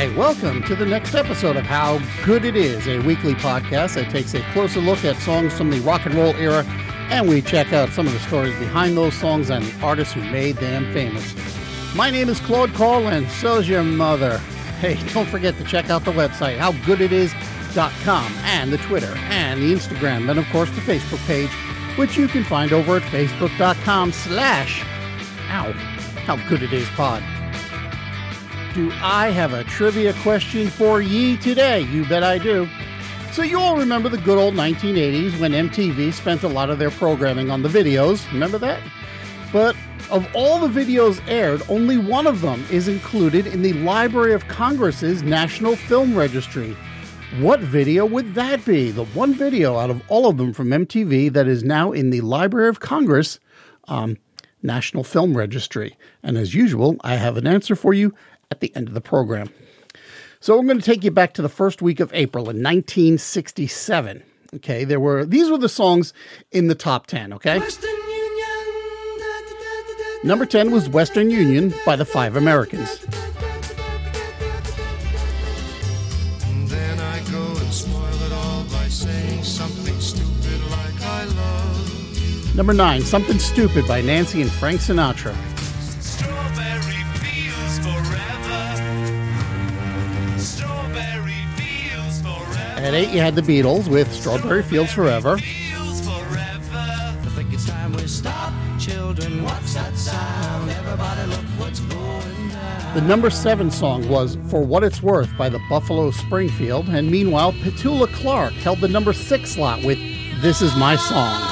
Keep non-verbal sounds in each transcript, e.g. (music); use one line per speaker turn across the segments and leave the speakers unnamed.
Hi, welcome to the next episode of How Good It Is, a weekly podcast that takes a closer look at songs from the rock and roll era, and we check out some of the stories behind those songs and the artists who made them famous. My name is Claude Call, and so's your mother. Hey, (laughs) don't forget to check out the website, howgooditis.com, and the Twitter, and the Instagram, and of course the Facebook page, which you can find over at facebook.com slash, ow, how good it is pod. Do I have a trivia question for ye today? You bet I do. So, you all remember the good old 1980s when MTV spent a lot of their programming on the videos. Remember that? But of all the videos aired, only one of them is included in the Library of Congress's National Film Registry. What video would that be? The one video out of all of them from MTV that is now in the Library of Congress um, National Film Registry. And as usual, I have an answer for you at the end of the program. So I'm going to take you back to the first week of April in 1967. Okay, there were these were the songs in the top 10, okay? Number 10 was Western Union by the Five Americans. Number 9, Something Stupid by Nancy and Frank Sinatra. At eight, you had the Beatles with Strawberry Fields Forever. The number seven song was For What It's Worth by the Buffalo Springfield, and meanwhile, Petula Clark held the number six slot with This Is My Song.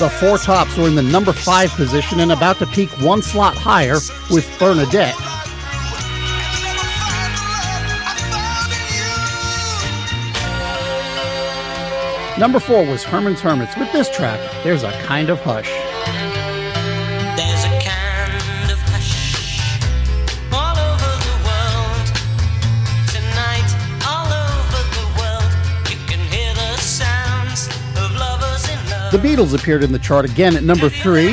The Four Tops were in the number five position and about to peak one slot higher with Bernadette. Number four was Herman's Hermits with this track, There's a Kind of Hush. Beatles appeared in the chart again at number three.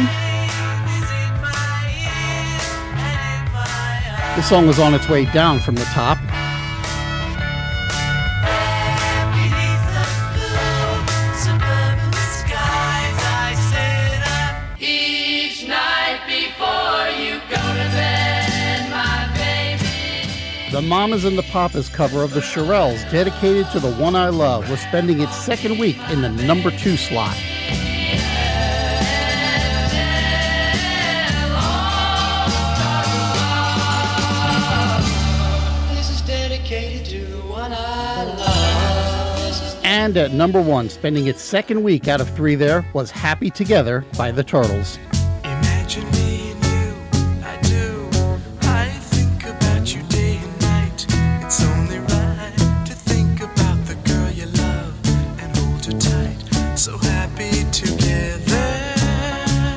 The song was on its way down from the top. The Mamas and the Papas cover of the Shirelles, dedicated to the one I love, was spending its second week in the number two slot. And at number one, spending its second week out of three there, was Happy Together by the Turtles.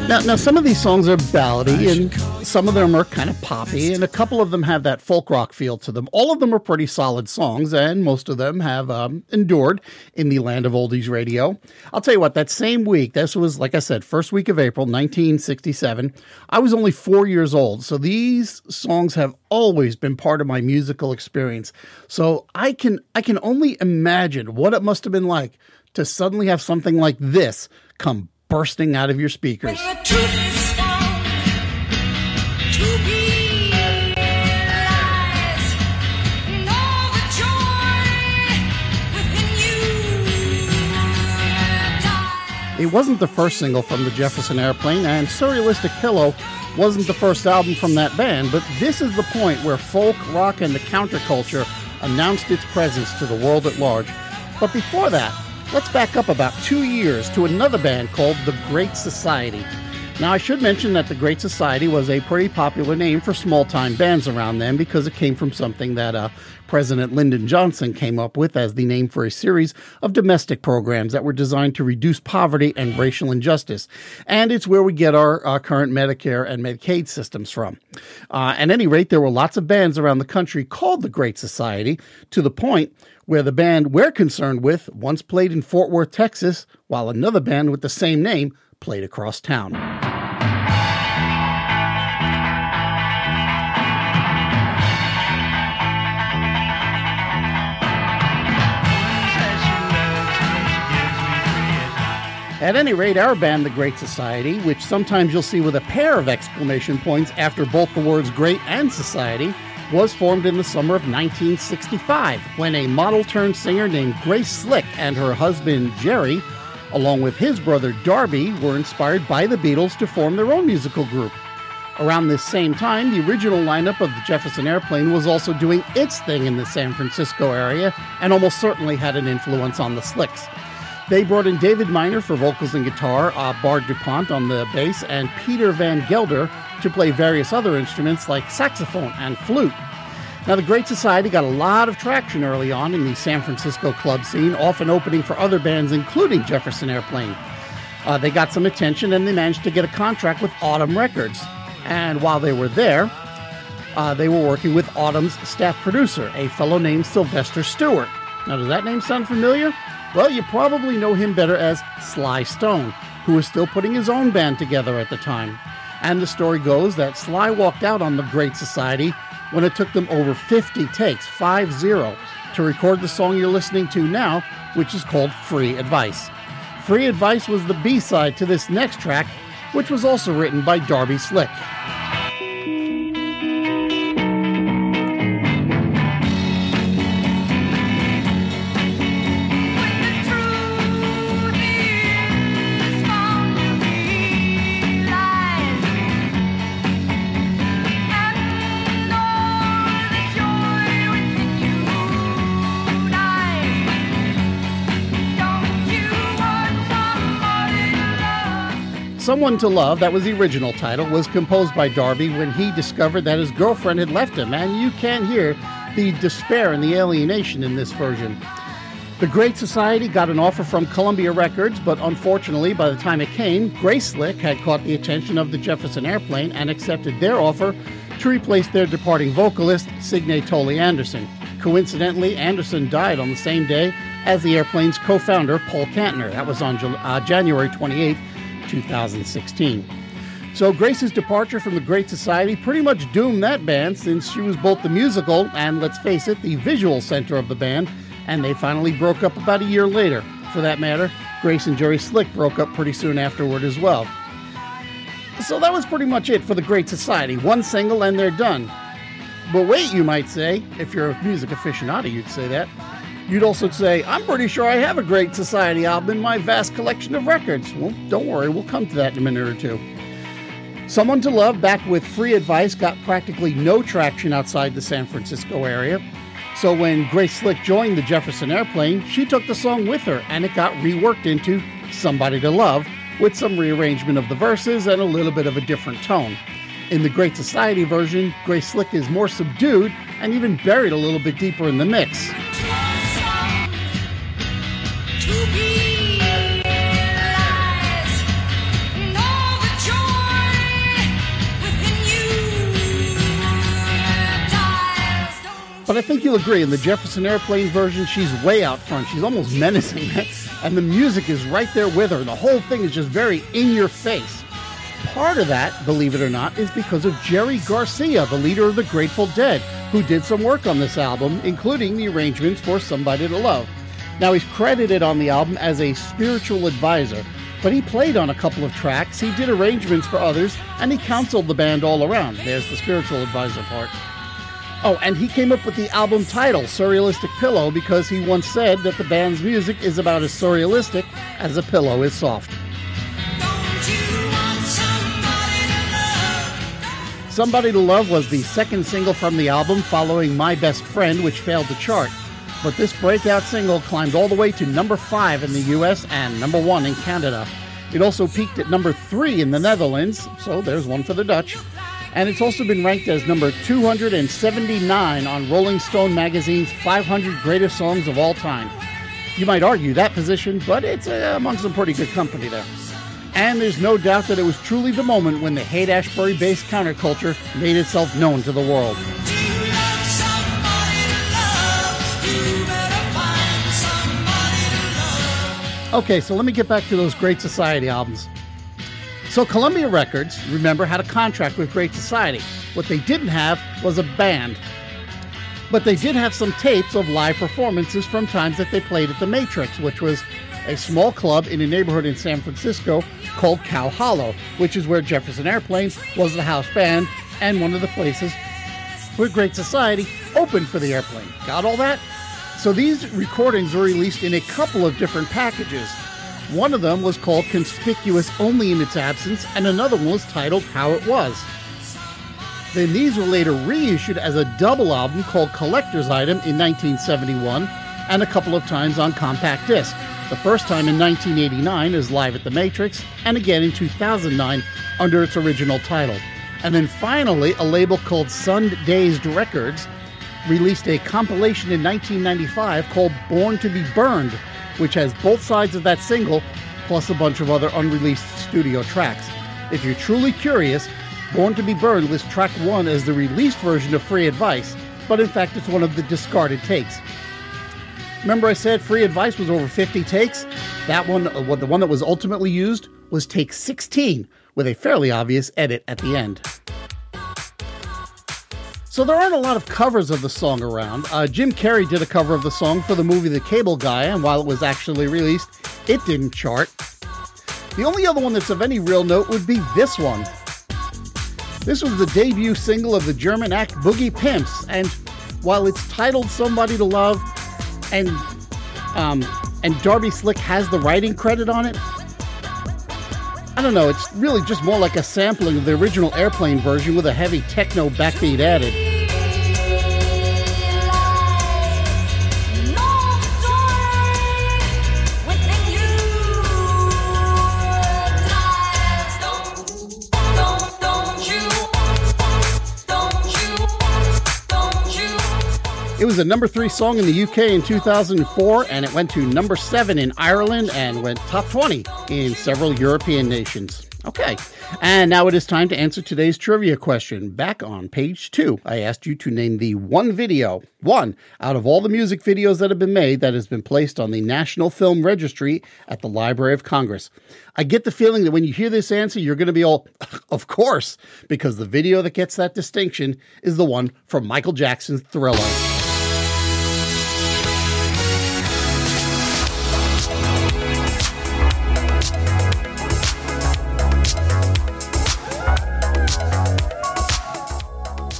Now, now some of these songs are ballady and some of them are kind of poppy, and a couple of them have that folk rock feel to them. All of them are pretty solid songs, and most of them have um, endured in the land of oldies radio. I'll tell you what, that same week, this was, like I said, first week of April, 1967, I was only four years old, so these songs have always been part of my musical experience. So I can I can only imagine what it must have been like to suddenly have something like this come bursting out of your speakers. It wasn't the first single from the Jefferson Airplane, and Surrealistic Pillow wasn't the first album from that band, but this is the point where folk, rock, and the counterculture announced its presence to the world at large. But before that, Let's back up about two years to another band called The Great Society. Now, I should mention that the Great Society was a pretty popular name for small time bands around then because it came from something that uh, President Lyndon Johnson came up with as the name for a series of domestic programs that were designed to reduce poverty and racial injustice. And it's where we get our, our current Medicare and Medicaid systems from. Uh, at any rate, there were lots of bands around the country called the Great Society to the point where the band we're concerned with once played in Fort Worth, Texas, while another band with the same name played across town. At any rate, our band, The Great Society, which sometimes you'll see with a pair of exclamation points after both the words great and society, was formed in the summer of 1965 when a model turned singer named Grace Slick and her husband Jerry along with his brother Darby, were inspired by the Beatles to form their own musical group. Around this same time, the original lineup of the Jefferson Airplane was also doing its thing in the San Francisco area and almost certainly had an influence on the Slicks. They brought in David Miner for vocals and guitar, uh, Bard DuPont on the bass, and Peter Van Gelder to play various other instruments like saxophone and flute. Now, the Great Society got a lot of traction early on in the San Francisco club scene, often opening for other bands, including Jefferson Airplane. Uh, they got some attention and they managed to get a contract with Autumn Records. And while they were there, uh, they were working with Autumn's staff producer, a fellow named Sylvester Stewart. Now, does that name sound familiar? Well, you probably know him better as Sly Stone, who was still putting his own band together at the time. And the story goes that Sly walked out on the Great Society when it took them over 50 takes, 5 0, to record the song you're listening to now, which is called Free Advice. Free Advice was the B side to this next track, which was also written by Darby Slick. Someone to Love, that was the original title, was composed by Darby when he discovered that his girlfriend had left him, and you can hear the despair and the alienation in this version. The Great Society got an offer from Columbia Records, but unfortunately, by the time it came, Grace Slick had caught the attention of the Jefferson Airplane and accepted their offer to replace their departing vocalist, Signe Toly Anderson. Coincidentally, Anderson died on the same day as the airplane's co founder, Paul Kantner. That was on uh, January 28th, 2016. So Grace's departure from the Great Society pretty much doomed that band since she was both the musical and, let's face it, the visual center of the band, and they finally broke up about a year later. For that matter, Grace and Jerry Slick broke up pretty soon afterward as well. So that was pretty much it for the Great Society. One single and they're done. But wait, you might say, if you're a music aficionado, you'd say that. You'd also say, I'm pretty sure I have a Great Society album in my vast collection of records. Well, don't worry, we'll come to that in a minute or two. Someone to Love, back with free advice, got practically no traction outside the San Francisco area. So when Grace Slick joined the Jefferson Airplane, she took the song with her and it got reworked into Somebody to Love with some rearrangement of the verses and a little bit of a different tone. In the Great Society version, Grace Slick is more subdued and even buried a little bit deeper in the mix. But I think you'll agree, in the Jefferson Airplane version, she's way out front. She's almost (laughs) menacing. and the music is right there with her. The whole thing is just very in your face. Part of that, believe it or not, is because of Jerry Garcia, the leader of the Grateful Dead, who did some work on this album, including the arrangements for Somebody to Love. Now, he's credited on the album as a spiritual advisor, but he played on a couple of tracks, he did arrangements for others, and he counseled the band all around. There's the spiritual advisor part. Oh, and he came up with the album title, Surrealistic Pillow, because he once said that the band's music is about as surrealistic as a pillow is soft. Somebody to Love was the second single from the album following My Best Friend, which failed to chart. But this breakout single climbed all the way to number five in the US and number one in Canada. It also peaked at number three in the Netherlands, so there's one for the Dutch. And it's also been ranked as number 279 on Rolling Stone magazine's 500 greatest songs of all time. You might argue that position, but it's uh, among some pretty good company there. And there's no doubt that it was truly the moment when the Haight Ashbury based counterculture made itself known to the world. Okay, so let me get back to those Great Society albums. So, Columbia Records, remember, had a contract with Great Society. What they didn't have was a band. But they did have some tapes of live performances from times that they played at the Matrix, which was a small club in a neighborhood in San Francisco called Cow Hollow, which is where Jefferson Airplane was the house band and one of the places where Great Society opened for the airplane. Got all that? So these recordings were released in a couple of different packages. One of them was called Conspicuous Only in Its Absence, and another one was titled How It Was. Then these were later reissued as a double album called Collector's Item in 1971 and a couple of times on compact disc. The first time in 1989 as Live at the Matrix, and again in 2009 under its original title. And then finally, a label called Sun Dazed Records released a compilation in 1995 called Born to Be Burned, which has both sides of that single plus a bunch of other unreleased studio tracks. If you're truly curious, Born to Be Burned lists track one as the released version of Free Advice, but in fact it's one of the discarded takes. Remember, I said Free Advice was over 50 takes? That one, uh, the one that was ultimately used, was take 16, with a fairly obvious edit at the end. So there aren't a lot of covers of the song around. Uh, Jim Carrey did a cover of the song for the movie The Cable Guy, and while it was actually released, it didn't chart. The only other one that's of any real note would be this one. This was the debut single of the German act Boogie Pimps, and while it's titled Somebody to Love, and um, and Darby Slick has the writing credit on it, I don't know, it's really just more like a sampling of the original airplane version with a heavy techno backbeat added. It was a number three song in the UK in 2004, and it went to number seven in Ireland and went top 20 in several European nations. Okay, and now it is time to answer today's trivia question. Back on page two, I asked you to name the one video, one out of all the music videos that have been made that has been placed on the National Film Registry at the Library of Congress. I get the feeling that when you hear this answer, you're going to be all, (laughs) of course, because the video that gets that distinction is the one from Michael Jackson's Thriller.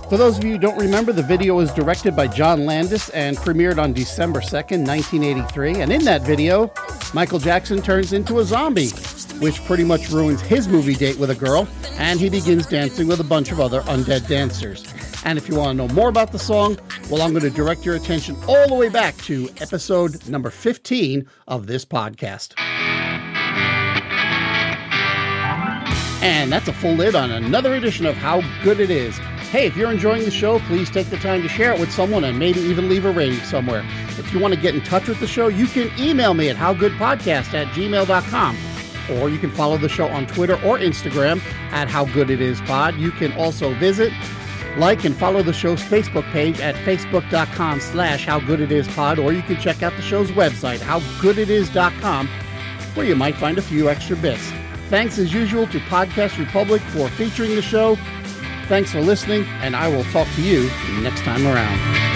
For those of you who don't remember, the video was directed by John Landis and premiered on December 2nd, 1983. And in that video, Michael Jackson turns into a zombie, which pretty much ruins his movie date with a girl, and he begins dancing with a bunch of other undead dancers. And if you want to know more about the song, well, I'm going to direct your attention all the way back to episode number 15 of this podcast. And that's a full lid on another edition of How Good It Is. Hey, if you're enjoying the show, please take the time to share it with someone and maybe even leave a rating somewhere. If you want to get in touch with the show, you can email me at howgoodpodcast at gmail.com. Or you can follow the show on Twitter or Instagram at How Good It Is Pod. You can also visit, like, and follow the show's Facebook page at facebook.com slash How Good It Is Or you can check out the show's website, howgooditis.com, where you might find a few extra bits. Thanks as usual to Podcast Republic for featuring the show. Thanks for listening, and I will talk to you next time around.